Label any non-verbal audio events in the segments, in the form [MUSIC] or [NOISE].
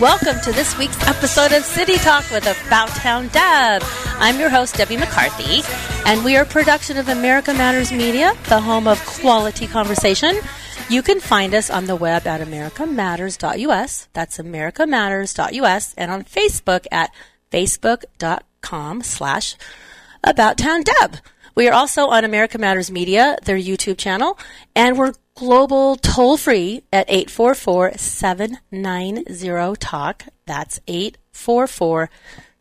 Welcome to this week's episode of City Talk with About Town Deb. I'm your host, Debbie McCarthy, and we are a production of America Matters Media, the home of quality conversation. You can find us on the web at americamatters.us. That's americamatters.us, and on Facebook at facebook.com slash About Town Deb. We are also on America Matters Media, their YouTube channel, and we're global toll free at 844 790 TALK. That's 844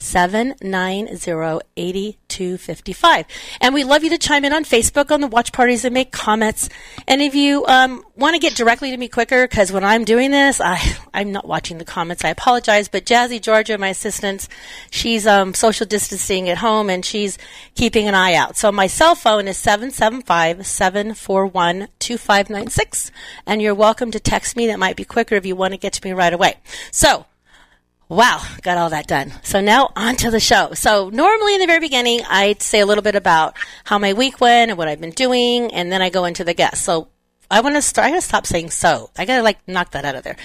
790 8255. And we love you to chime in on Facebook on the watch parties and make comments. And if you um, want to get directly to me quicker, because when I'm doing this, I, I'm not watching the comments. I apologize. But Jazzy Georgia, my assistant, she's um, social distancing at home and she's keeping an eye out. So my cell phone is 775 741 2596. And you're welcome to text me. That might be quicker if you want to get to me right away. So, Wow, got all that done. So now on to the show. So normally in the very beginning, I'd say a little bit about how my week went and what I've been doing, and then I go into the guests. So I want to start, I gotta stop saying so. I gotta like knock that out of there.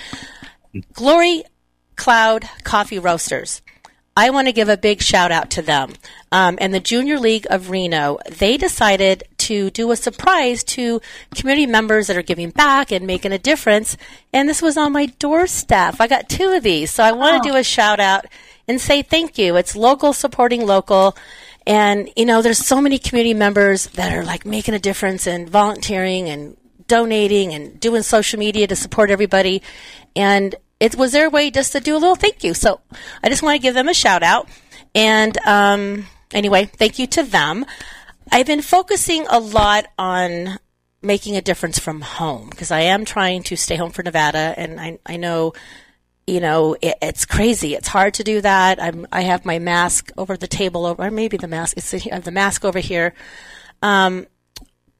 Glory Cloud Coffee Roasters. I want to give a big shout out to them. Um, and the Junior League of Reno, they decided to do a surprise to community members that are giving back and making a difference. And this was on my doorstep. I got two of these. So I want to do a shout out and say thank you. It's local supporting local. And, you know, there's so many community members that are like making a difference and volunteering and donating and doing social media to support everybody. And it was their way just to do a little thank you. So I just want to give them a shout out. And um, anyway, thank you to them. I've been focusing a lot on making a difference from home because I am trying to stay home for Nevada. And I, I know, you know, it, it's crazy. It's hard to do that. I'm, I have my mask over the table, over, or maybe the mask, it's, I have the mask over here. Um,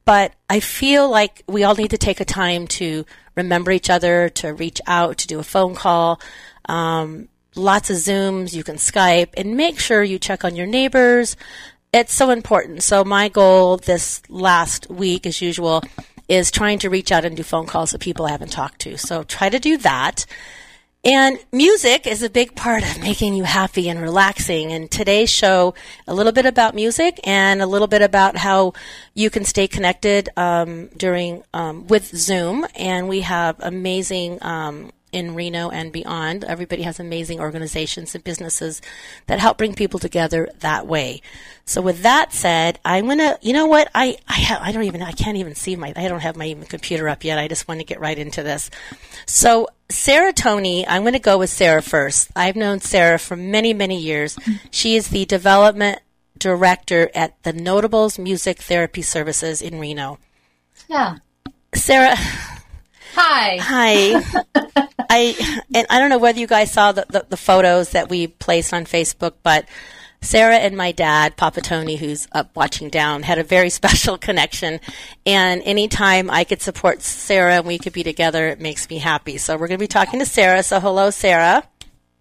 but I feel like we all need to take a time to remember each other, to reach out, to do a phone call. Um, lots of Zooms, you can Skype, and make sure you check on your neighbors. It's so important. So my goal this last week, as usual, is trying to reach out and do phone calls to people I haven't talked to. So try to do that. And music is a big part of making you happy and relaxing. And today's show, a little bit about music and a little bit about how you can stay connected um, during um, with Zoom. And we have amazing um, in Reno and beyond. Everybody has amazing organizations and businesses that help bring people together that way. So with that said, I'm gonna, you know what? I I, ha- I don't even I can't even see my I don't have my even computer up yet. I just want to get right into this. So Sarah Tony, I'm going to go with Sarah first. I've known Sarah for many many years. She is the development director at the Notables Music Therapy Services in Reno. Yeah. Sarah, Hi. Hi. [LAUGHS] I and I don't know whether you guys saw the, the, the photos that we placed on Facebook, but Sarah and my dad, Papa Tony, who's up watching down, had a very [LAUGHS] special connection. And anytime I could support Sarah and we could be together, it makes me happy. So we're going to be talking to Sarah. So hello, Sarah.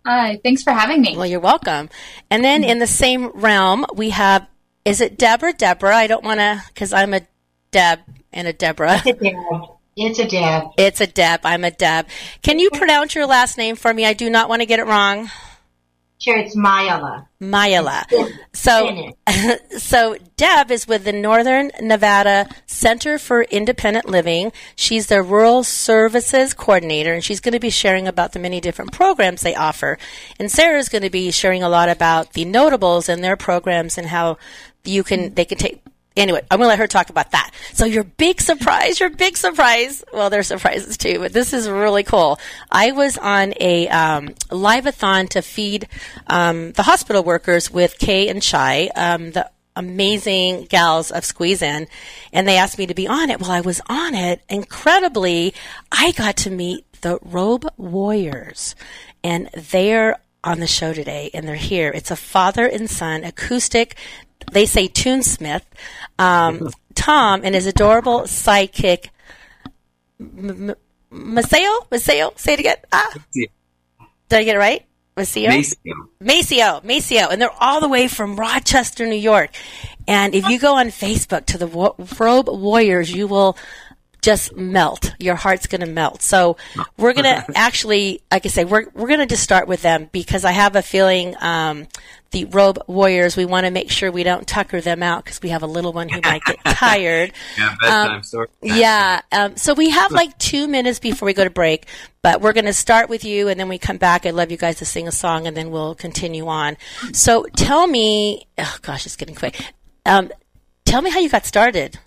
Hi. Thanks for having me. Well, you're welcome. And then in the same realm, we have, is it Deb or Deborah? I don't want to, because I'm a Deb and a Deborah. It's a dab. It's a dab. Deb. I'm a Deb. Can you pronounce your last name for me? I do not want to get it wrong. Sure, it's Mayala. Mayala. So, [LAUGHS] so Deb is with the Northern Nevada Center for Independent Living. She's the Rural Services Coordinator, and she's going to be sharing about the many different programs they offer. And Sarah's going to be sharing a lot about the notables and their programs and how you can they can take anyway, I'm going to let her talk about that. So your big surprise, your big surprise. Well, there's surprises too, but this is really cool. I was on a um, live-a-thon to feed um, the hospital workers with Kay and Shy, um, the amazing gals of Squeeze In, and they asked me to be on it. Well, I was on it. Incredibly, I got to meet the Robe Warriors, and they're on the show today, and they're here. It's a father and son acoustic. They say tunesmith. Um, Tom and his adorable sidekick, M- M- Maceo. Maceo. Say it again. Ah, did I get it right? Maceo. Maceo. Maceo, Maceo, and they're all the way from Rochester, New York. And if you go on Facebook to the Robe Warriors, you will just melt. Your heart's going to melt. So we're going [LAUGHS] to actually, like I say, we're we're going to just start with them because I have a feeling um, the Robe Warriors. We want to make sure we don't tucker them out because we have a little one who might get [LAUGHS] tired. Yeah, bedtime story. Yeah. Um, so we have like two minutes before we go to break, but we're going to start with you and then we come back. I'd love you guys to sing a song and then we'll continue on. So tell me, oh gosh, it's getting quick. Um, tell me how you got started.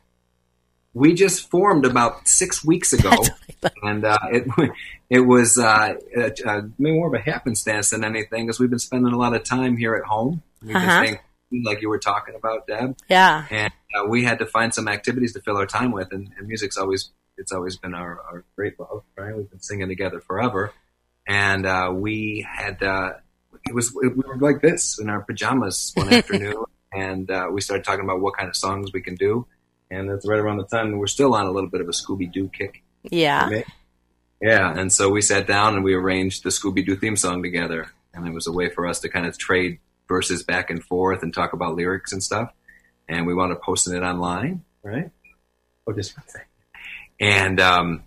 We just formed about six weeks ago, That's [LAUGHS] what I thought. and uh, it [LAUGHS] it was uh, more of a happenstance than anything, because we've been spending a lot of time here at home. We've Uh-huh. been staying, like you were talking about, Deb, Yeah. and uh, we had to find some activities to fill our time with, and, and music's always it's always been our, our great love, right? We've been singing together forever, and uh, we had uh, it was we were like this in our pajamas one [LAUGHS] afternoon, and uh, we started talking about what kind of songs we can do, and that's right around the time we're still on a little bit of a Scooby Doo kick. Yeah. Yeah, and so we sat down and we arranged the Scooby Doo theme song together, and it was a way for us to kind of trade verses back and forth and talk about lyrics and stuff. And we wound up posting it online, right? Oh, just one second. And um,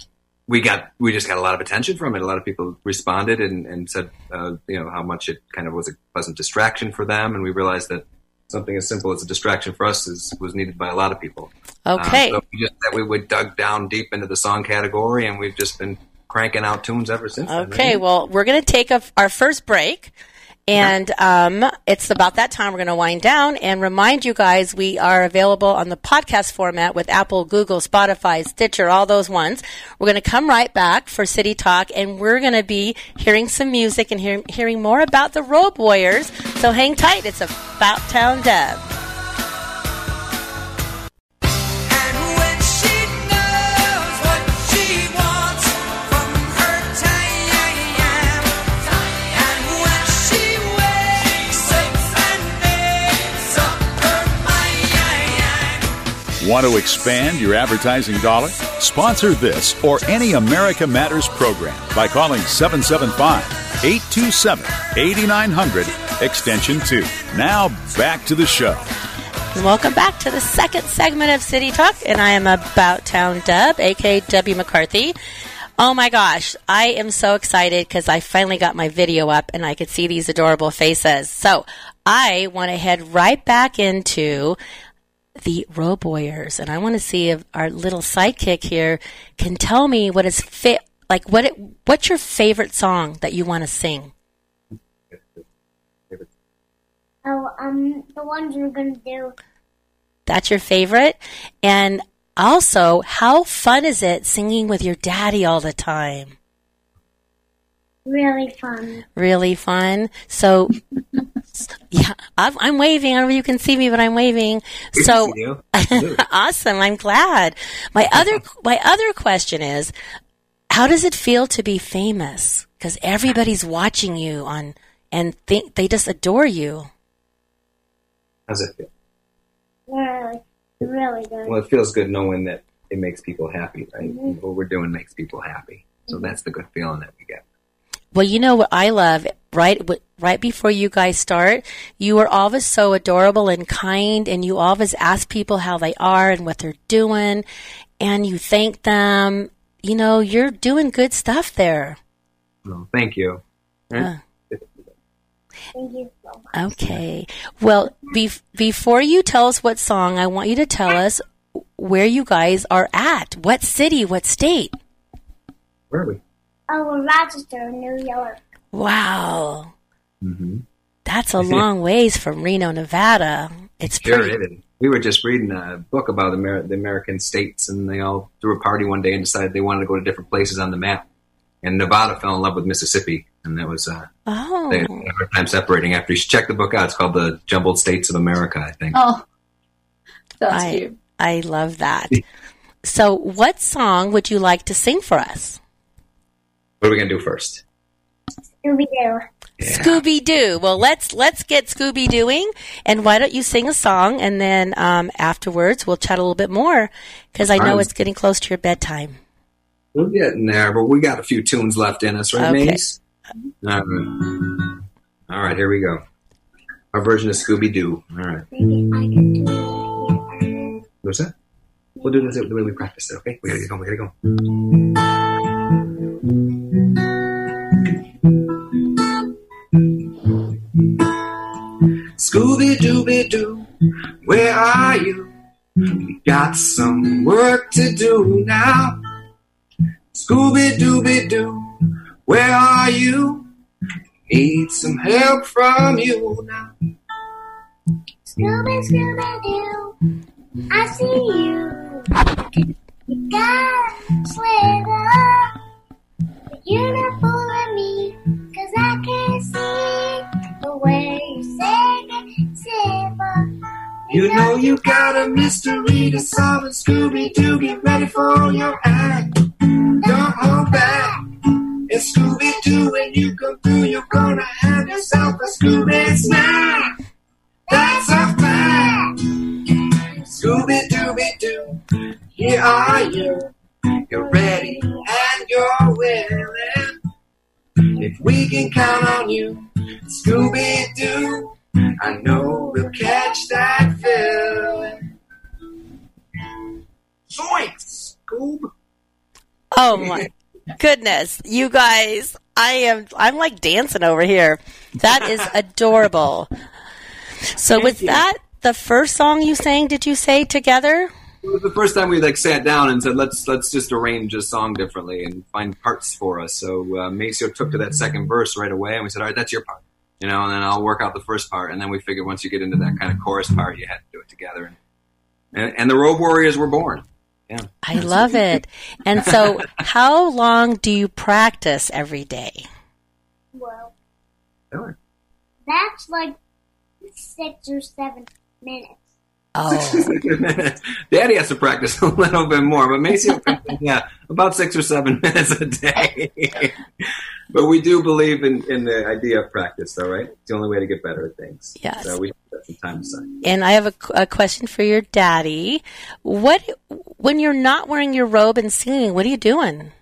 we got we just got a lot of attention from it. A lot of people responded and, and said, uh, you know, how much it kind of was a pleasant distraction for them, and we realized that something as simple as a distraction for us is was needed by a lot of people. Okay. Um, so we just that we would dug down deep into the song category, and we've just been cranking out tunes ever since. then, Okay, right? well, we're going to take a, our first break. And um, it's about that time we're going to wind down and remind you guys we are available on the podcast format with Apple, Google, Spotify, Stitcher, all those ones. We're going to come right back for City Talk and we're going to be hearing some music and hear, hearing more about the Robe Warriors. So hang tight. It's About Town Deb. Want to expand your advertising dollar? Sponsor this or any America Matters program by calling 775 827 8900 extension 2. Now back to the show. Welcome back to the second segment of City Talk, and I am About Town Deb, aka Debbie McCarthy. Oh my gosh, I am so excited because I finally got my video up and I could see these adorable faces. So I want to head right back into the Warriors, and I want to see if our little sidekick here can tell me what is fit. Like what? It, what's your favorite song that you want to sing? Oh, um, the ones we're gonna do. That's your favorite? And also, how fun is it singing with your daddy all the time? Really fun. Really fun. So, [LAUGHS] yeah, I'm, I'm waving. I don't know if you can see me, but I'm waving. So, see you. [LAUGHS] Absolutely. awesome. I'm glad. My [LAUGHS] other, my other question is, how does it feel to be famous? Because everybody's watching you on, and think they just adore you. How's it feel? Really, really good. Well, it feels good knowing that it makes people happy, right? Mm-hmm. What we're doing makes people happy, so mm-hmm. that's the good feeling that we get. Well, you know what I love right right before you guys start, you are always so adorable and kind, and you always ask people how they are and what they're doing, and you thank them. You know, you're doing good stuff there. So, thank you. Thank you so much. Okay. Well, be- before you tell us what song, I want you to tell us where you guys are at. What city? What state? Where are we? Oh, we're Rochester, New York. Wow. Mm-hmm. That's a long ways from Reno, Nevada. It's Sure, pretty. it is. we were just reading a book about Amer- the American states, and they all threw a party one day and decided they wanted to go to different places on the map. And Nevada fell in love with Mississippi, and that was uh, Oh, they had a hard time separating. After you should check the book out, it's called the Jumbled States of America, I think. Oh, that's I, cute. I love that. So, what song would you like to sing for us? What are we gonna do first? Scooby Doo. Scooby Doo. Well, let's let's get Scooby Dooing, and why don't you sing a song, and then um, afterwards we'll chat a little bit more because I know Fine. it's getting close to your bedtime. We're getting there, but we got a few tunes left in us, right, Okay. Mace? All right. All right, here we go. Our version of Scooby Doo. All right. Maybe I can do it. What's that? We'll do this the way we practice it, okay? We gotta get going, we gotta go. Scooby Dooby Doo, where are you? We got some work to do now. Scooby Dooby Doo, where are you? Need some help from you now. Scooby, Scooby Doo, I see you. You got but you're not fooling me, 'cause I can't see the way you say. You know you got a mystery to solve, and Scooby Doo, get ready for your act. Don't hold back. It's Scooby Doo, when you come through, you're gonna have yourself a Scooby snack. That's a fact. Scooby Dooby Doo, here are you. You're ready and you're willing. If we can count on you, Scooby Doo, I know we'll catch that feeling. Zoinks, Scoob. Oh my [LAUGHS] goodness, you guys! I am I'm like dancing over here. That is [LAUGHS] adorable. So was that the first song you sang? Did you say together? It was the first time we like sat down and said, "Let's let's just arrange a song differently and find parts for us." So uh, Maceo took to that second verse right away, and we said, "All right, that's your part," you know, and then I'll work out the first part, and then we figured once you get into that kind of chorus part, you had to do it together, and and the Robe Warriors were born. Yeah, I love it. And so, [LAUGHS] how long do you practice every day? Well, Sure. that's like six or seven minutes. Oh, [LAUGHS] Daddy has to practice [LAUGHS] a little bit more, but Maceo, [LAUGHS] yeah, about six or seven minutes a day. but we do believe in, in the idea of practice, though, right? It's the only way to get better at things. Yes. So we set some time aside. and I have a, a question for your daddy. What when you're not wearing your robe and singing? What are you doing?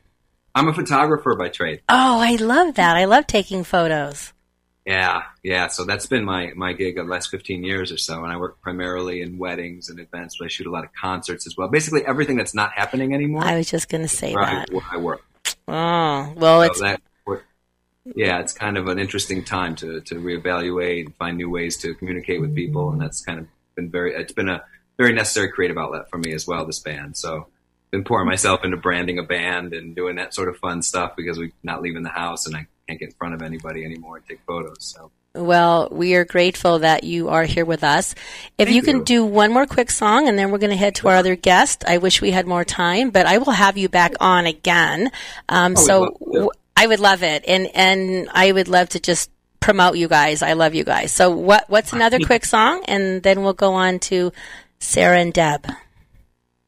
I'm a photographer by trade. Oh, I love that. I love taking photos. Yeah, yeah. So that's been my, my gig the last 15 years or so. And I work primarily in weddings and events, but I shoot a lot of concerts as well. Basically, everything that's not happening anymore. I was just going to say where, that. I, where I work. Oh, well, So it's that, yeah, it's kind of an interesting time to, to reevaluate and find new ways to communicate with people. And that's kind of been very, it's been a very necessary creative outlet for me as well, this band. So been pouring myself into branding a band and doing that sort of fun stuff because we're not leaving the house and I can't get in front of anybody anymore and take photos. So well, we are grateful that you are here with us. If Thank you can you. do one more quick song and then we're going to head to our other guest. I wish we had more time, but I will have you back on again. Um, Oh, so to. would love it. And, and I would love to just promote you guys. I love you guys. So what, what's another quick song? And then we'll go on to Sarah and Deb.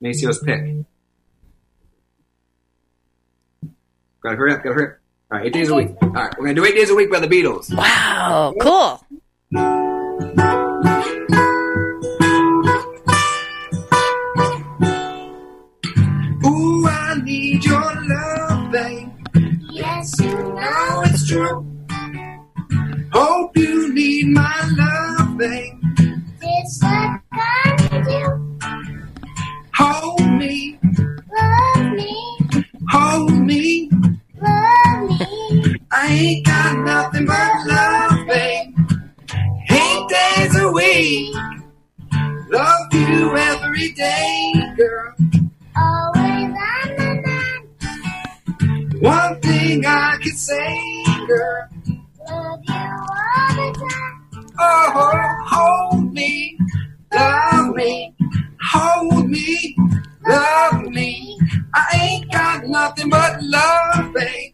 Maceo's pick. Gotta hurry up, gotta hurry up. All right, eight days a week. All right, we're gonna do eight days a week by the Beatles. Wow. Cool. Ooh, I need your love, babe. Yes, you know Know it's true. Hope you need my love, babe. it's what I do. Hold me, Love me, hold me. I ain't got nothing but love, babe. Eight days a week. Love you every day, girl. Always on my mind. One thing I can say, girl. Love you all the time. Oh, hold me, love me, hold me, love me. I ain't got nothing but love, babe.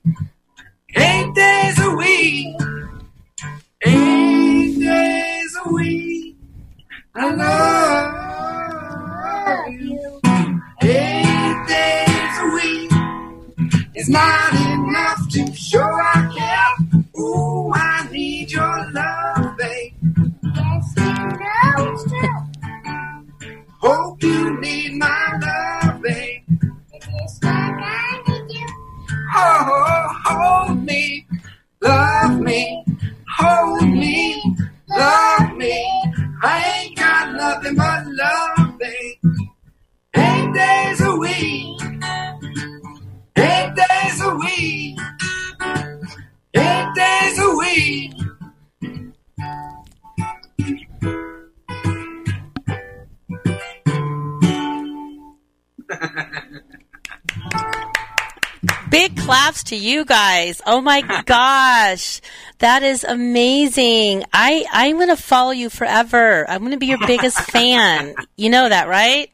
You guys. Oh my [LAUGHS] gosh. That is amazing. I, I'm going to follow you forever. I'm going to be your biggest [LAUGHS] fan. You know that, right?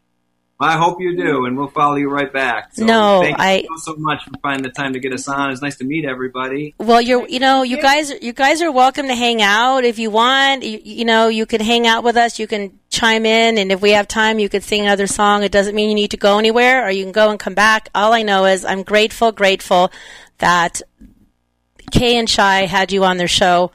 I hope you do, and we'll follow you right back. So No, thank I- you so much for finding the time to get us on. It's nice to meet everybody. Well, you're, you know, you guys, you guys are welcome to hang out if you want. You, you know, you can hang out with us. You can chime in, and if we have time, you could sing another song. It doesn't mean you need to go anywhere, or you can go and come back. All I know is I'm grateful, grateful that Kay and Shy had you on their show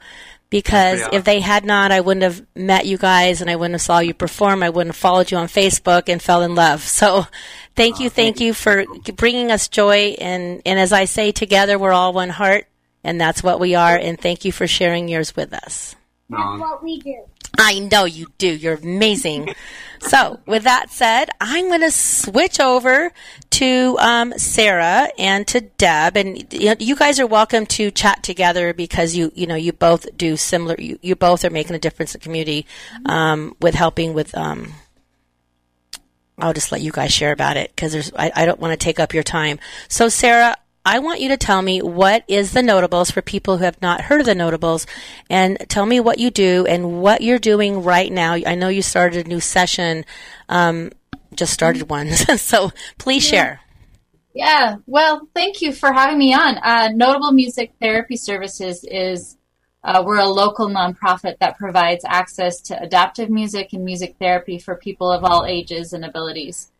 because oh, they are. if they had not, I wouldn't have met you guys and I wouldn't have saw you perform. I wouldn't have followed you on Facebook and fell in love. [LAUGHS] So thank you, oh, thank you for bringing us joy. And, and as I say, together we're all one heart and that's what we are. And thank you for sharing yours with us. That's what we do. I know you do. You're amazing. so, with that said, I'm going to switch over to um, Sarah and to Deb, and you, know, you guys are welcome to chat together because you you know you both do similar. You, you both are making a difference in the community um, with helping with. Um, I'll just let you guys share about it because there's I, I don't want to take up your time. So, Sarah. I want you to tell me what is the notables for people who have not heard of the notables and tell me what you do and what you're doing right now. I know you started a new session, um, just started one. [LAUGHS] so please share. Yeah, well, thank you for having me on. Uh, Notable Music Therapy Services is uh, we're a local nonprofit that provides access to adaptive music and music therapy for people of all ages and abilities.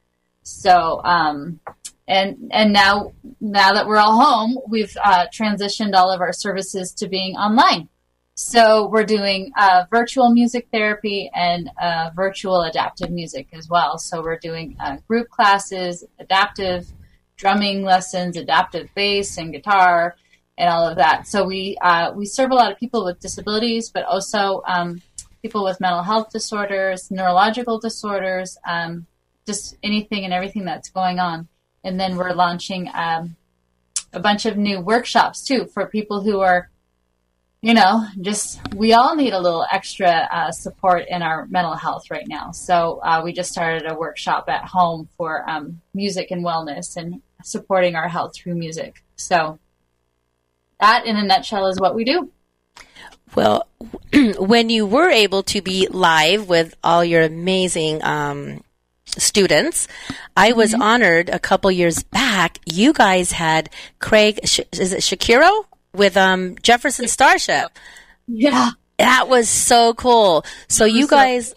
So, um, and and now now that we're all home, we've uh, transitioned all of our services to being online. So we're doing uh, virtual music therapy and uh, virtual adaptive music as well. So we're doing uh, group classes, adaptive drumming lessons, adaptive bass and guitar, and all of that. So we uh, we serve a lot of people with disabilities, but also um, people with mental health disorders, neurological disorders, um, just anything and everything that's going on. And then we're launching um, a bunch of new workshops too for people who are you know, just we all need a little extra uh, support in our mental health right now. So uh, we just started a workshop at home for um, music and wellness and supporting our health through music. So that, in a nutshell, is what we do. Well, [CLEARS THROAT] when you were able to be live with all your amazing um, students, I was honored a couple years back. You guys had Craig, Sh- is it Chaquico with um, Jefferson Starship? Yeah. That was so cool. So you was so- guys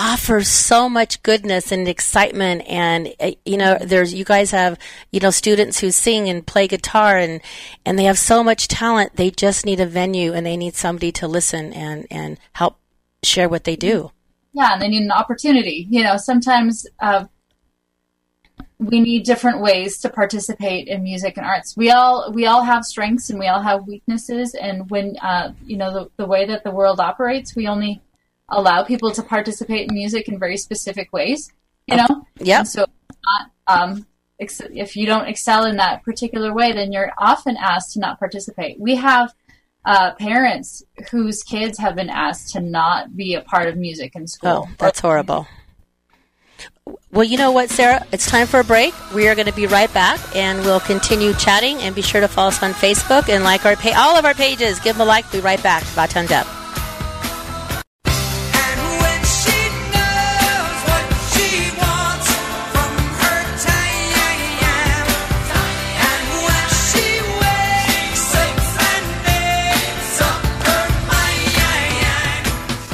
offer so much goodness and excitement and uh, you know there's you guys have you know students who sing and play guitar and and they have so much talent they just need a venue and they need somebody to listen and and help share what they do Yeah, and they need an opportunity. You know, sometimes uh, we need different ways to participate in music and arts. We all we all have strengths and we all have weaknesses. And when uh, you know the, the way that the world operates, we only allow people to participate in music in very specific ways. You know, yeah. And so, not, um, ex- if you don't excel in that particular way, then you're often asked to not participate. We have uh, parents whose kids have been asked to not be a part of music in school. oh that's horrible. Well you know what sarah? It's time for a break. We are going to be right back and we'll continue chatting and be sure to follow us on facebook and like our pa- all of our pages. Give them a like. Be right back. About Town Deb.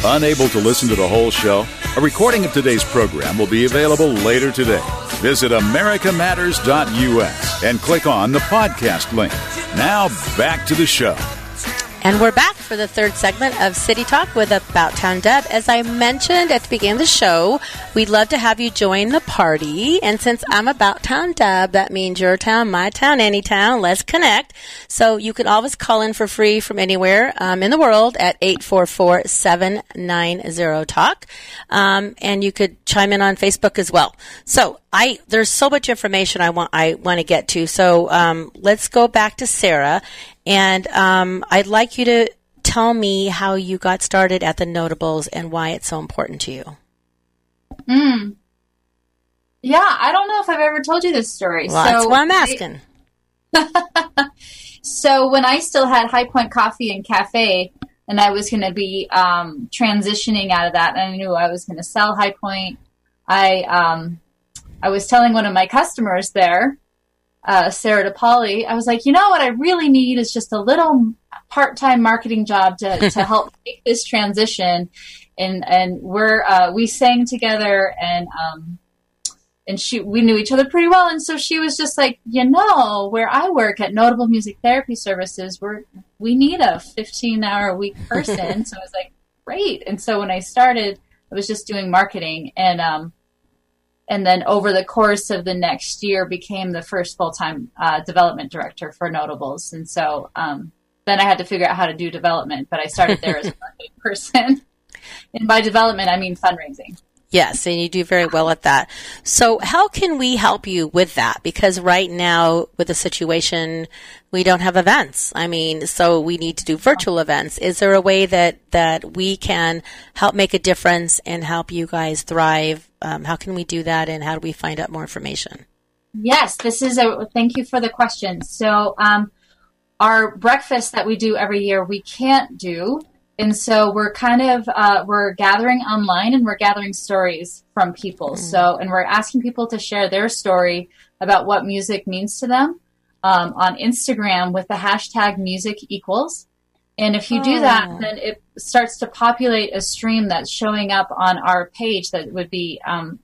Unable to listen to the whole show, a recording of today's program will be available later today. Visit americamatters.us and click on the podcast link. Now back to the show. And we're back for the third segment of City Talk with About Town Deb. As I mentioned at the beginning of the show, we'd love to have you join the party. And since I'm About Town Deb, that means your town, my town, any town. Let's connect. So you can always call in for free from anywhere um, in the world at 844-790-TALK. Um, and you could chime in on Facebook as well. So I there's so much information I want I want to get to. So um, let's go back to Sarah, and um, I'd like you to tell me how you got started at the Notables and why it's so important to you. Mm. Yeah, I don't know if I've ever told you this story. Well, that's why I'm asking. [LAUGHS] so when I still had High Point Coffee and Cafe, and I was going to be um, transitioning out of that, and I knew I was going to sell High Point. I um, I was telling one of my customers there, uh, Sarah DePauli, I was like, you know what I really need is just a little part-time marketing job to, to [LAUGHS] help make this transition. And, and we're, uh, we sang together and, um, and she, we knew each other pretty well. And so she was just like, you know, where I work at Notable Music Therapy Services, we're, we need a 15 hour a week person. [LAUGHS] so I was like, great. And so when I started, I was just doing marketing and, um, and then over the course of the next year became the first full-time uh, development director for notables and so um, then i had to figure out how to do development but i started there as a [LAUGHS] marketing person and by development i mean fundraising Yes, and you do very well at that. So, how can we help you with that? Because right now, with the situation, we don't have events. I mean, so we need to do virtual events. Is there a way that that we can help make a difference and help you guys thrive? Um, how can we do that, and how do we find out more information? Yes, this is a thank you for the question. So, um, our breakfast that we do every year, we can't do and so we're kind of uh, we're gathering online and we're gathering stories from people mm. so and we're asking people to share their story about what music means to them um, on instagram with the hashtag music equals and if you do that Oh. then it starts to populate a stream that's showing up on our page that would be um,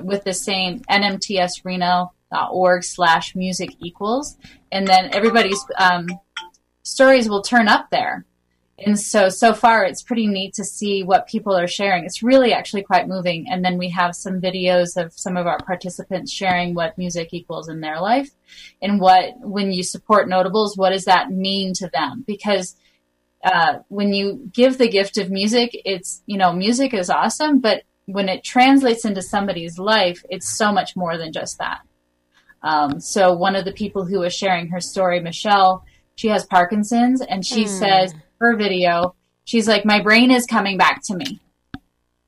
with the same nmtsreno.org slash music equals. And then everybody's um, stories will turn up there. And so so far it's pretty neat to see what people are sharing. It's really actually quite moving. And then we have some videos of some of our participants sharing what music equals in their life and what when you support notables what does that mean to them? Because uh, when you give the gift of music it's you know music is awesome but when it translates into somebody's life it's so much more than just that. Um, so one of the people who was sharing her story michelle she has parkinson's and she Hmm. says her video she's like my brain is coming back to me.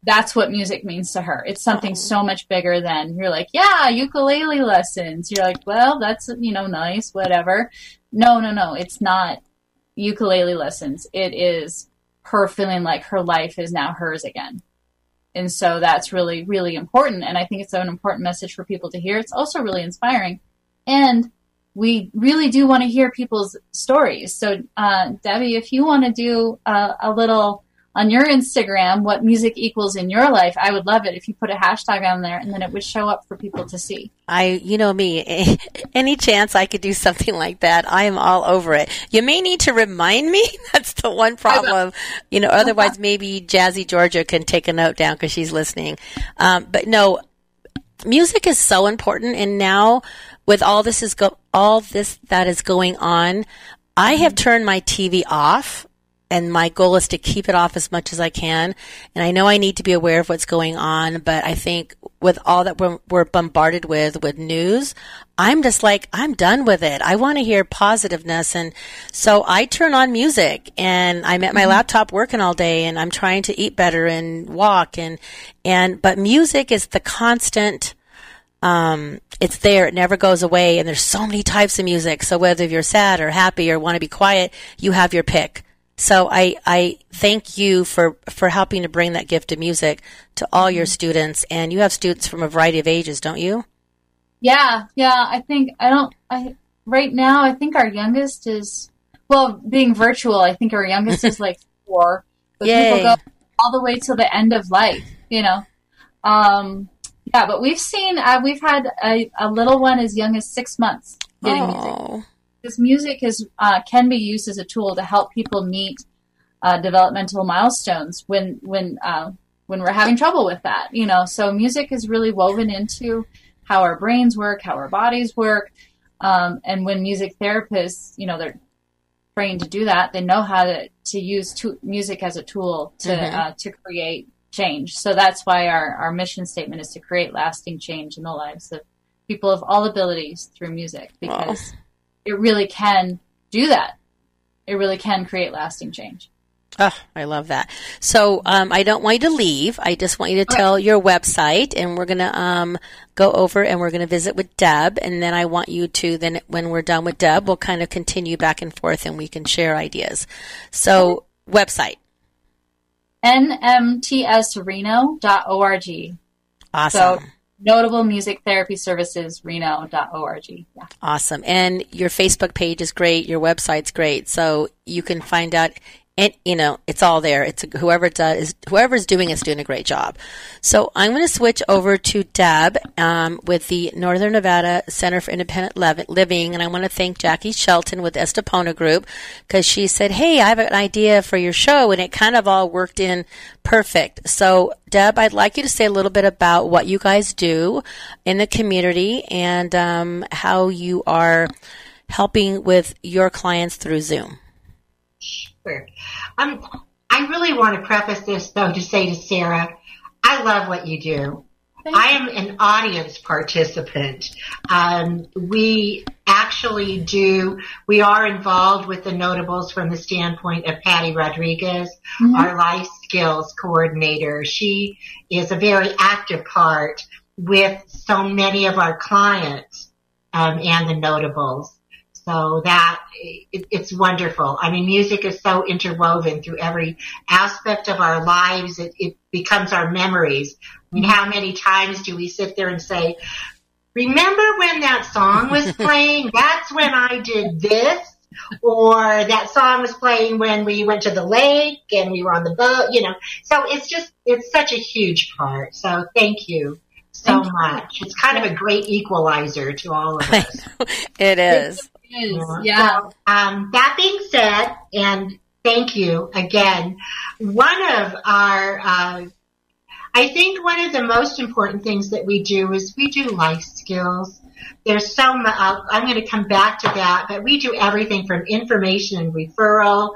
That's what music means to her. It's something so much bigger than you're like yeah ukulele lessons. You're like well that's you know nice whatever. No no no it's not ukulele lessons. It is her feeling like her life is now hers again. And so that's really really important and i think it's an important message for people to hear. It's also really inspiring and we really do want to hear people's stories. So, uh, Debbie, if you want to do uh, a little on your Instagram, what music equals in your life, I would love it if you put a hashtag on there and then it would show up for people to see. I, you know me, [LAUGHS] any chance I could do something like that, I am all over it. You may need to remind me. [LAUGHS] That's the one problem. You know, otherwise maybe Jazzy Georgia can take a note down because she's listening. Um, but no, music is so important. And now with all this is go, all this that is going on, I have turned my TV off and my goal is to keep it off as much as I can. And I know I need to be aware of what's going on, but I think with all that we're, we're bombarded with with news, I'm just like I'm done with it. I want to hear positiveness, and so I turn on music, and I'm at my laptop working all day, and I'm trying to eat better and walk, and and but music is the constant um, it's there. It never goes away. And there's so many types of music. So whether you're sad or happy or want to be quiet, you have your pick. So I, I thank you for, for helping to bring that gift of music to all your students. And you have students from a variety of ages, don't you? Yeah, yeah. I think I don't. I right now I think our youngest is well, being virtual. I think our youngest is like [LAUGHS] four. But Yay. people go all the way till the end of life. You know, um, yeah. But we've seen uh, we've had a, a little one as young as six months getting music. This music is uh, can be used as a tool to help people meet uh, developmental milestones when when uh, when we're having trouble with that. You know, so music is really woven into how our brains work, how our bodies work, um, and when music therapists, you know, they're trained to do that, they know how to to use to- music as a tool to Mhm. uh, to create change. So that's why our our mission statement is to create lasting change in the lives of people of all abilities through music because it really can do that. It really can create lasting change. Oh, I love that. So um, I don't want you to leave. I just want you to tell your website, and we're gonna um, go over and we're gonna visit with Deb, and then I want you to then when we're done with Deb, we'll kind of continue back and forth, and we can share ideas. So website, nmtsreno.org. awesome, So notable music therapy services reno.org. Yeah. awesome, and your Facebook page is great. Your website's great, so you can find out. And you know, it's all there. It's whoever does, whoever's doing it's doing a great job. So I'm going to switch over to Deb um, with the Northern Nevada Center for Independent Living, and I want to thank Jackie Shelton with Estepona Group because she said, "Hey, I have an idea for your show," and it kind of all worked in perfect. So, Deb, I'd like you to say a little bit about what you guys do in the community and um, how you are helping with your clients through Zoom. Sure. Um, I really want to preface this though to say to Sarah, I love what you do. I am an audience participant. Um, we actually do, we are involved with the notables from the standpoint of Patty Rodriguez, our life skills coordinator. She is a very active part with so many of our clients um, and the notables. So that it, it's wonderful. I mean, music is so interwoven through every aspect of our lives. It, it becomes our memories. I mean, how many times do we sit there and say, remember when that song was [LAUGHS] playing? That's when I did this. Or that song was playing when we went to the lake and we were on the boat, you know. So it's just, it's such a huge part. So thank you so Thank you. much. It's kind of a great equalizer to all of [LAUGHS] us. It is. Yeah. So, um, that being said, and thank you again. One of our, uh, I think one of the most important things that we do is we do life skills. There's so much, I'm going to come back to that, but we do everything from information and referral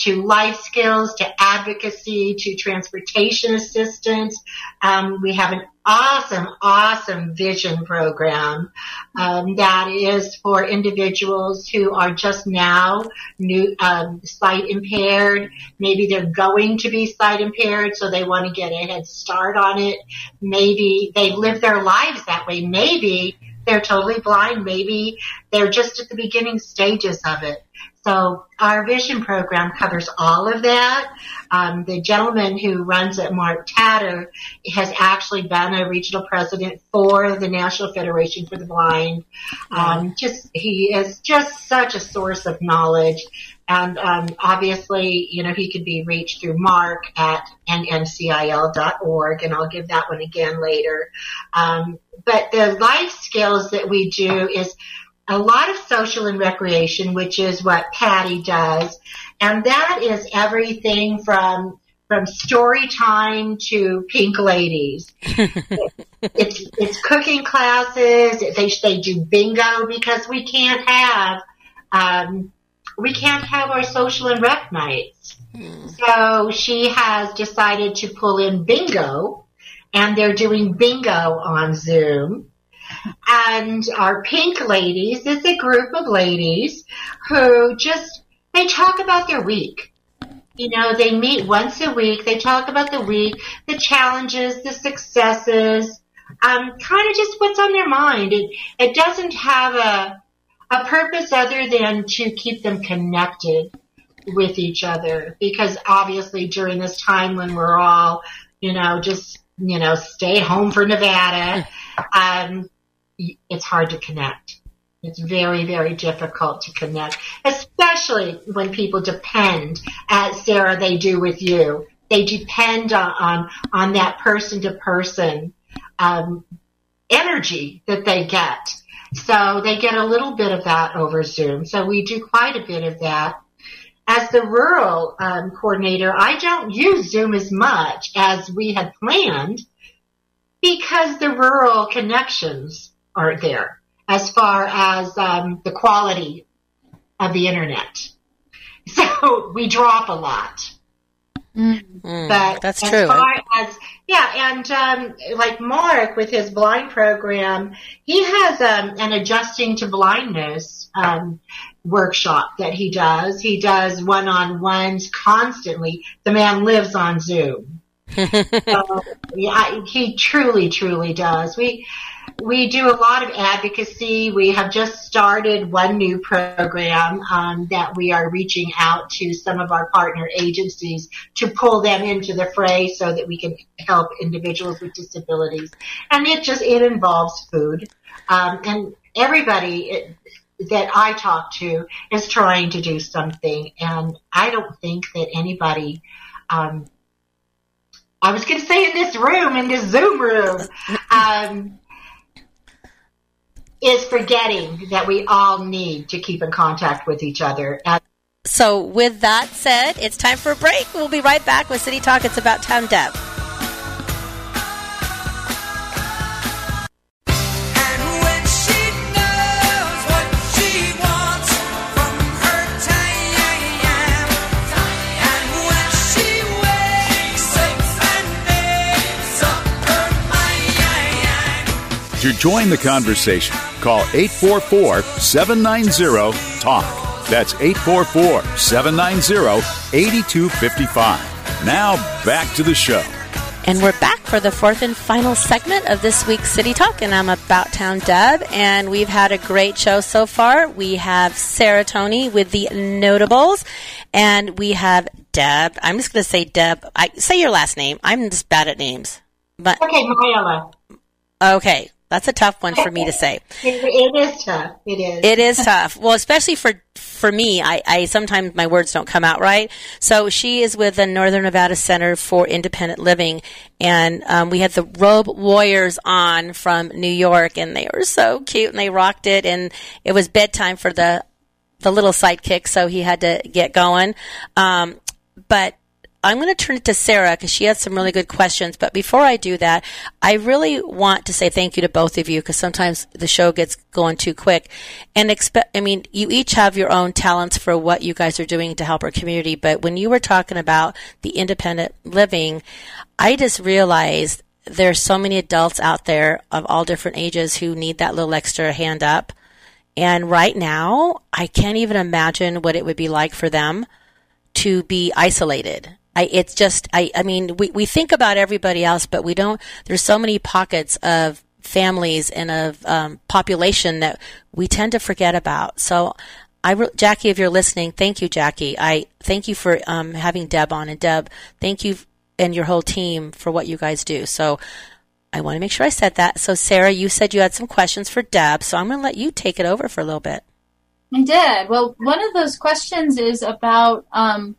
to life skills to advocacy to transportation assistance. Um, we have an awesome, awesome vision program um, that is for individuals who are just now new um, sight impaired. Maybe they're going to be sight impaired, so they want to get a head start on it. Maybe they live their lives that way. Maybe they're totally blind. Maybe they're just at the beginning stages of it. So our vision program covers all of that. Um, the gentleman who runs it, Mark Tatter, has actually been a regional president for the National Federation for the Blind. Um, just he is just such a source of knowledge, and um, obviously, you know, he could be reached through Mark at nncil.org, and I'll give that one again later. Um, but the life skills that we do is a lot of social and recreation, which is what Patty does. And that is everything from from story time to pink ladies. [LAUGHS] it's it's cooking classes. They they do bingo because we can't have um, we can't have our social and rec nights. So she has decided to pull in bingo, and they're doing bingo on Zoom. And our pink ladies is a group of ladies who just, they talk about their week. You know, they meet once a week. They talk about the week, the challenges, the successes, um, kind of just what's on their mind. It, it doesn't have a, a purpose other than to keep them connected with each other because obviously during this time when we're all, you know, just, you know, stay home for Nevada, um, it's hard to connect. It's very, very difficult to connect, especially when people depend, as Sarah, they do with you, they depend on on, on that person to person um, energy that they get. So they get a little bit of that over Zoom. So we do quite a bit of that. As the rural um, coordinator, I don't use Zoom as much as we had planned because the rural connections aren't there as far as um, the quality of the internet. So we drop a lot. Mm, But that's as true. far as yeah, and um, like Mark with his blind program, he has um, an adjusting to blindness um, workshop that he does. He does one on ones constantly. The man lives on Zoom. [LAUGHS] so, yeah, he truly, truly does. We we do a lot of advocacy. We have just started one new program um, that we are reaching out to some of our partner agencies to pull them into the fray so that we can help individuals with disabilities. And it just it involves food, um, and everybody. That I talk to is trying to do something, and I don't think that anybody um, I was going to say in this room, in this Zoom room, um, is forgetting that we all need to keep in contact with each other. So, with that said, it's time for a break. We'll be right back with City Talk. It's about Town Deb. To join the conversation, call 844 790 TALK. That's 844 790 8255. Now back to the show. And we're back for the fourth and final segment of this week's City Talk, and I'm About Town Deb, and we've had a great show so far. We have Sarah Tony with the Notables, and we have Deb. I'm just going to say Deb. I say your last name. I'm just bad at names, but okay, Marilla, okay, that's a tough one for me to say. it, is tough. It is. It is tough. Well, especially for for me, I, I sometimes my words don't come out right. So she is with the Northern Nevada Center for Independent Living, and um, we had the Robe Warriors on from New York, and they were so cute and they rocked it, and it was bedtime for the the little sidekick, so he had to get going. Um, but I'm going to turn it to Sarah because she has some really good questions. But before I do that, I really want to say thank you to both of you because sometimes the show gets going too quick. And expect, I mean, you each have your own talents for what you guys are doing to help our community. But when you were talking about the independent living, I just realized there's so many adults out there of all different ages who need that little extra hand up. And right now, I can't even imagine what it would be like for them to be isolated. I, it's just, I, I mean, we, we think about everybody else, but we don't, there's so many pockets of families and of um, population that we tend to forget about. So, I, Jackie, if you're listening, thank you, Jackie. I thank you for um, having Deb on, and Deb, thank you and your whole team for what you guys do. So, I want to make sure I said that. So, Sarah, you said you had some questions for Deb, so I'm going to let you take it over for a little bit. I did. Well, one of those questions is about um,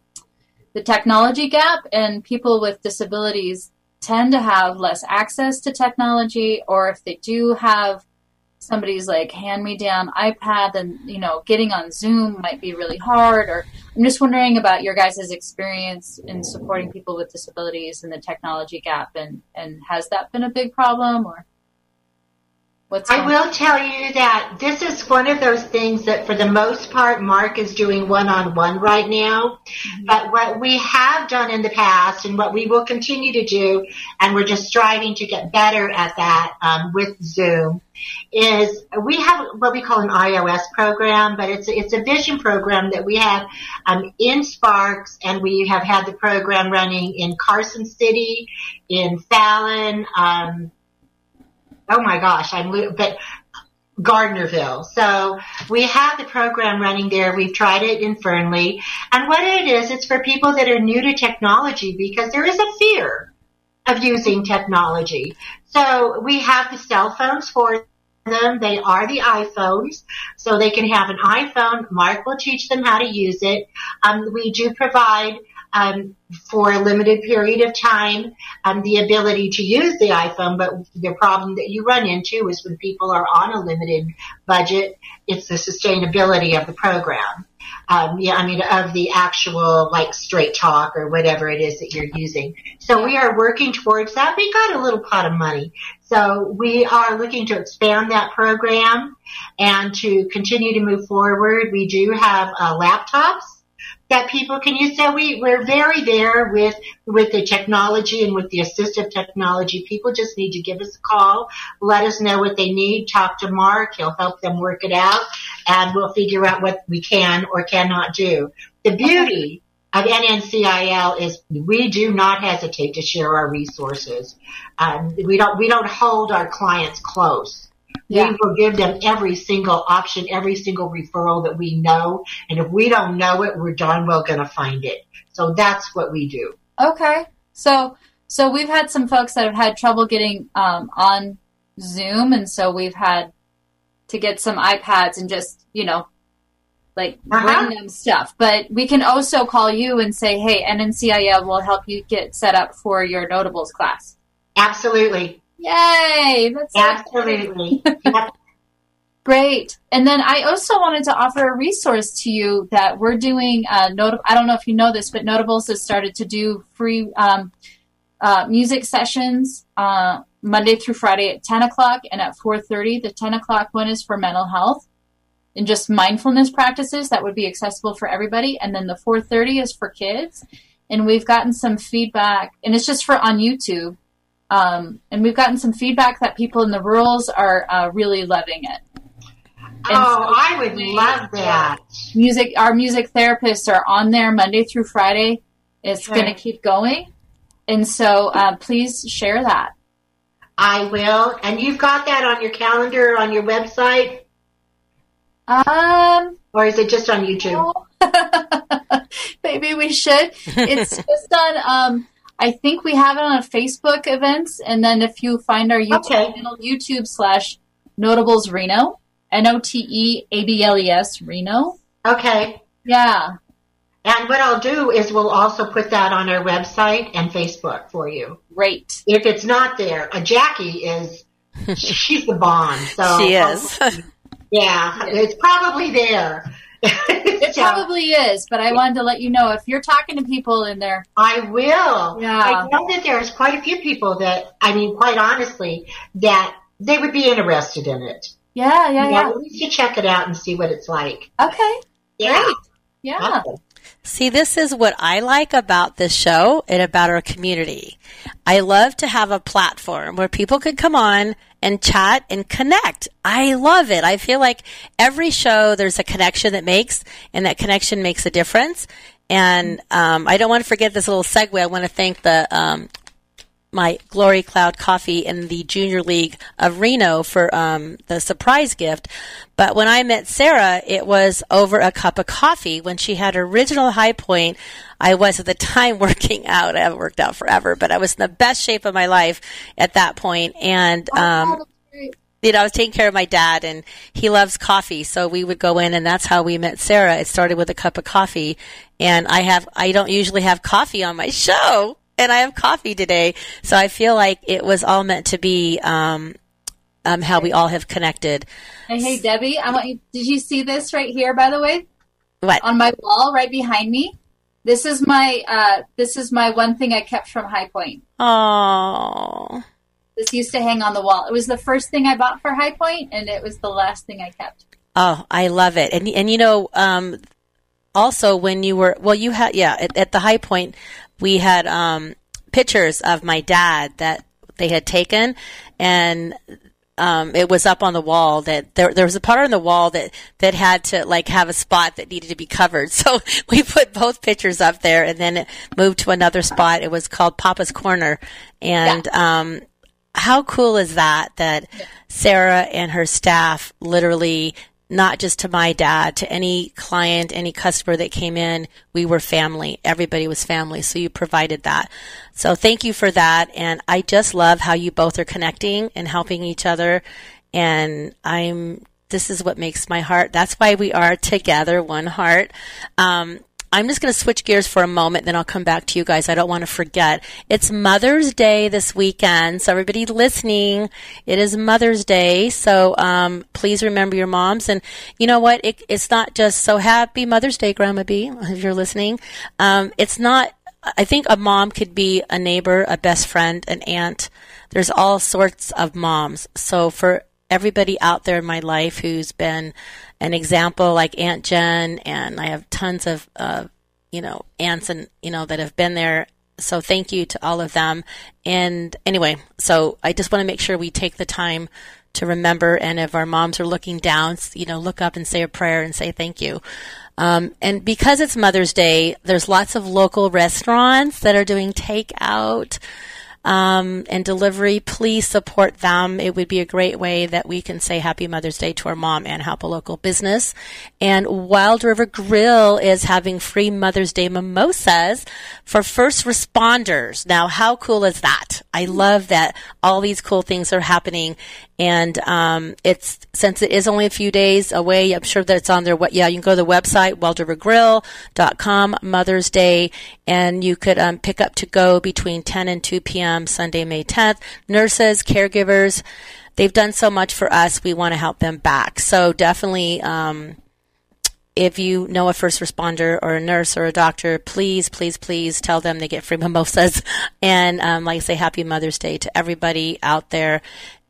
the technology gap, and people with disabilities tend to have less access to technology, or if they do have somebody's like hand me down iPad, then you know getting on Zoom might be really hard. Or I'm just wondering about your guys' experience in supporting people with disabilities and the technology gap, and and has that been a big problem, or what's I will tell you that this is one of those things that for the most part Mark is doing one on one right now. But what we have done in the past and what we will continue to do, and we're just striving to get better at that um, with Zoom, is we have what we call an iOS program, but it's it's a vision program that we have um, in Sparks, and we have had the program running in Carson City, in Fallon. Um, oh my gosh, I'm but Gardnerville. So we have the program running there. We've tried it in Fernley. And what it is, it's for people that are new to technology because there is a fear of using technology. So we have the cell phones for them. They are the iPhones. So they can have an iPhone. Mark will teach them how to use it. Um, we do provide um, for a limited period of time um, the ability to use the iPhone, but the problem that you run into is when people are on a limited budget, it's the sustainability of the program. Um, yeah, I mean, of the actual like straight talk or whatever it is that you're using. So we are working towards that. We got a little pot of money. So we are looking to expand that program and to continue to move forward. We do have uh, laptops that people can use. So we, we're very there with, with the technology and with the assistive technology. People just need to give us a call, let us know what they need, talk to Mark, he'll help them work it out, and we'll figure out what we can or cannot do. The beauty of NNCIL is we do not hesitate to share our resources. Um, we don't, we don't hold our clients close. Yeah. We will give them every single option, every single referral that we know. And if we don't know it, we're darn well going to find it. So that's what we do. Okay. So so we've had some folks that have had trouble getting um, on Zoom, and so we've had to get some iPads and just you know like Uh-huh. bring them stuff. But we can also call you and say, hey, NNCIL will help you get set up for your notables class. Absolutely. Yay! That's Absolutely. Yep. [LAUGHS] Great. And then I also wanted to offer a resource to you that we're doing. Uh, not- I don't know if you know this, but Notables has started to do free um, uh, music sessions uh, Monday through Friday at 10 o'clock and at 4:30. The 10 o'clock one is for mental health and just mindfulness practices that would be accessible for everybody. And then the 4:30 is for kids. And we've gotten some feedback, and it's just for on YouTube. Um, and we've gotten some feedback that people in the rurals are uh, really loving it. Oh, I would love that. music our music therapists are on there monday through friday it's Sure. going to keep going and so uh, please share that I will. And you've got that on your calendar on your website, um or is it just on YouTube? [LAUGHS] maybe we should it's [LAUGHS] just on um i think we have it on facebook events and then if you find our youtube Okay. channel youtube slash notables reno N O T E A B L E S reno Okay. yeah And what I'll do is we'll also put that on our website and Facebook for you. great If it's not there, uh, Jackie is, [LAUGHS] she's the bomb. So she is. Yeah, [LAUGHS] it's probably there. It So, probably is but i wanted to let you know if you're talking to people in there I will. Yeah. I know that there's quite a few people that, I mean, quite honestly, that they would be interested in it. yeah yeah You yeah know, at least to check it out and see what it's like. okay Yeah. Great. Yeah. Awesome. See, this is what I like about this show and about our community. I love to have a platform where people could come on and chat and connect. I love it. I feel like every show there's a connection that makes, and that connection makes a difference. And um, I don't want to forget this little segue. I want to thank the um, my Glory Cloud Coffee in the Junior League of Reno for um, the surprise gift. But when I met Sarah, it was over a cup of coffee. When she had her original high point, I was at the time [LAUGHS] working out. I haven't worked out forever, but I was in the best shape of my life at that point. And um, you know, I was taking care of my dad and he loves coffee. So we would go in and that's how we met Sarah. It started with a cup of coffee and I have, I don't usually have coffee on my [LAUGHS] show and I have coffee today. So I feel like it was all meant to be, um, um, how we all have connected. Hey, hey, Debbie, I want you. Did you see this right here? By the way, What? on my wall right behind me. This is my. Uh, this is my one thing I kept from High Point. Oh, This used to hang on the wall. It was the first thing I bought for High Point, and it was the last thing I kept. oh, I love it. And, and you know, um, also when you were, well, you had, yeah, at, at the high point, we had, um, pictures of my dad that they had taken and, um, it was up on the wall that there, there was a part on the wall that, that had to like have a spot that needed to be covered. [LAUGHS] So we put both pictures up there and then it moved to another spot. It was called Papa's Corner. And, um, how cool is that that Sarah and her staff literally not just to my dad to any client any customer that came in we were family. Everybody was family so you provided that. So thank you for that and I just love how you both are connecting and helping each other and I'm this is what makes my heart that's why we are together one heart. Um, I'm just going to switch gears for a moment, then I'll come back to you guys. I don't want to forget. It's Mother's Day this weekend, so everybody listening, it is Mother's Day. So um, please remember your moms. And you know what? It, it's not just so happy Mother's Day, Grandma B, if you're listening. Um, it's not. I think a mom could be a neighbor, a best friend, an aunt. There's all sorts of moms. So for everybody out there in my life who's been an example like Aunt Jen, and I have tons of, uh, you know, aunts and, you know, that have been there. So thank you to all of them. And anyway, so I just want to make sure we take the time to remember. And if our moms are looking down, you know, look up and say a prayer and say thank you. Um, and because it's Mother's Day, there's lots of local restaurants that are doing takeout um, and delivery, please support them. It would be a great way that we can say Happy Mother's Day to our mom and help a local business. And Wild River Grill is having free Mother's Day mimosas for first responders. Now, how cool is that? I love that all these cool things are happening. And um, it's since it is only a few days away, I'm sure that it's on their. Yeah, you can go to the website wildrivergrill.com Mother's Day, and you could um, pick up to go between 10 and 2 p.m. Sunday, May 10th. Nurses, caregivers, they've done so much for us. We want to help them back. So definitely. Um, if you know a first responder or a nurse or a doctor, please, please, please tell them they get free [LAUGHS] mimosas. And um, like I say, happy Mother's Day to everybody out there.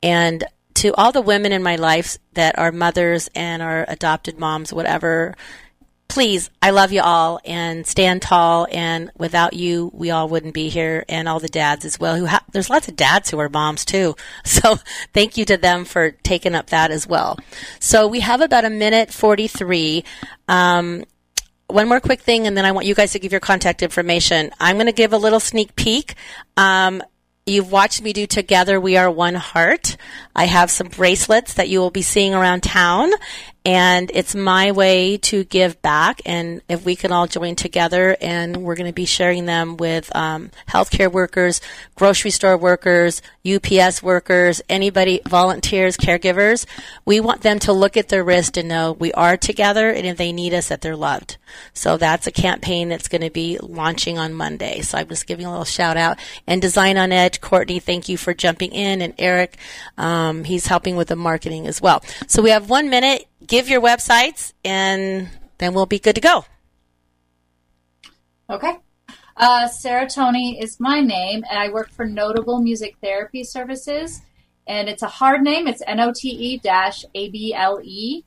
And to all the women in my life that are mothers and are adopted moms, whatever, please, I love you all and stand tall. And without you, we all wouldn't be here. And all the dads as well. Who ha- there's lots of dads who are moms too. [LAUGHS] So thank you to them for taking up that as well. So we have about a minute 43. Um, one more quick thing, and then I want you guys to give your contact information. I'm going to give a little sneak peek. Um, You've watched me do Together We Are One Heart. I have some bracelets that you will be seeing around town, and it's my way to give back. And if we can all join together, and we're going to be sharing them with um, healthcare workers, grocery store workers, UPS workers, anybody, volunteers, caregivers. We want them to look at their wrist and know we are together, and if they need us, that they're loved. So that's a campaign that's going to be launching on Monday. So I'm just giving a little shout out. And Design on Edge, Courtney, thank you for jumping in, and Eric, um, he's helping with the marketing as well. So we have one minute. Give your websites, and then we'll be good to go. Okay. Uh, Sarah Tony is my name, and I work for Notable Music Therapy Services. And it's a hard name. It's N O T E dash A B L E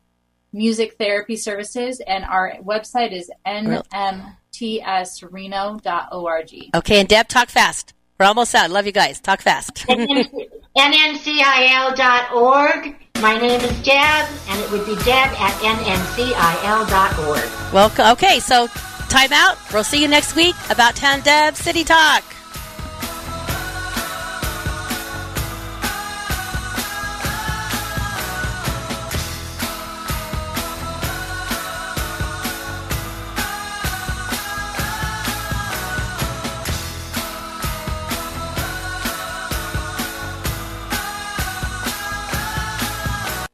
Music Therapy Services. And our website is nmtsreno.org. Okay, and Deb, talk fast. We're almost out. Love you guys. Talk fast. NNCIL.org. My name is Deb, and it would be deb at NNCIL.org. Welcome. Okay, so time out. We'll see you next week About Town Deb City Talk.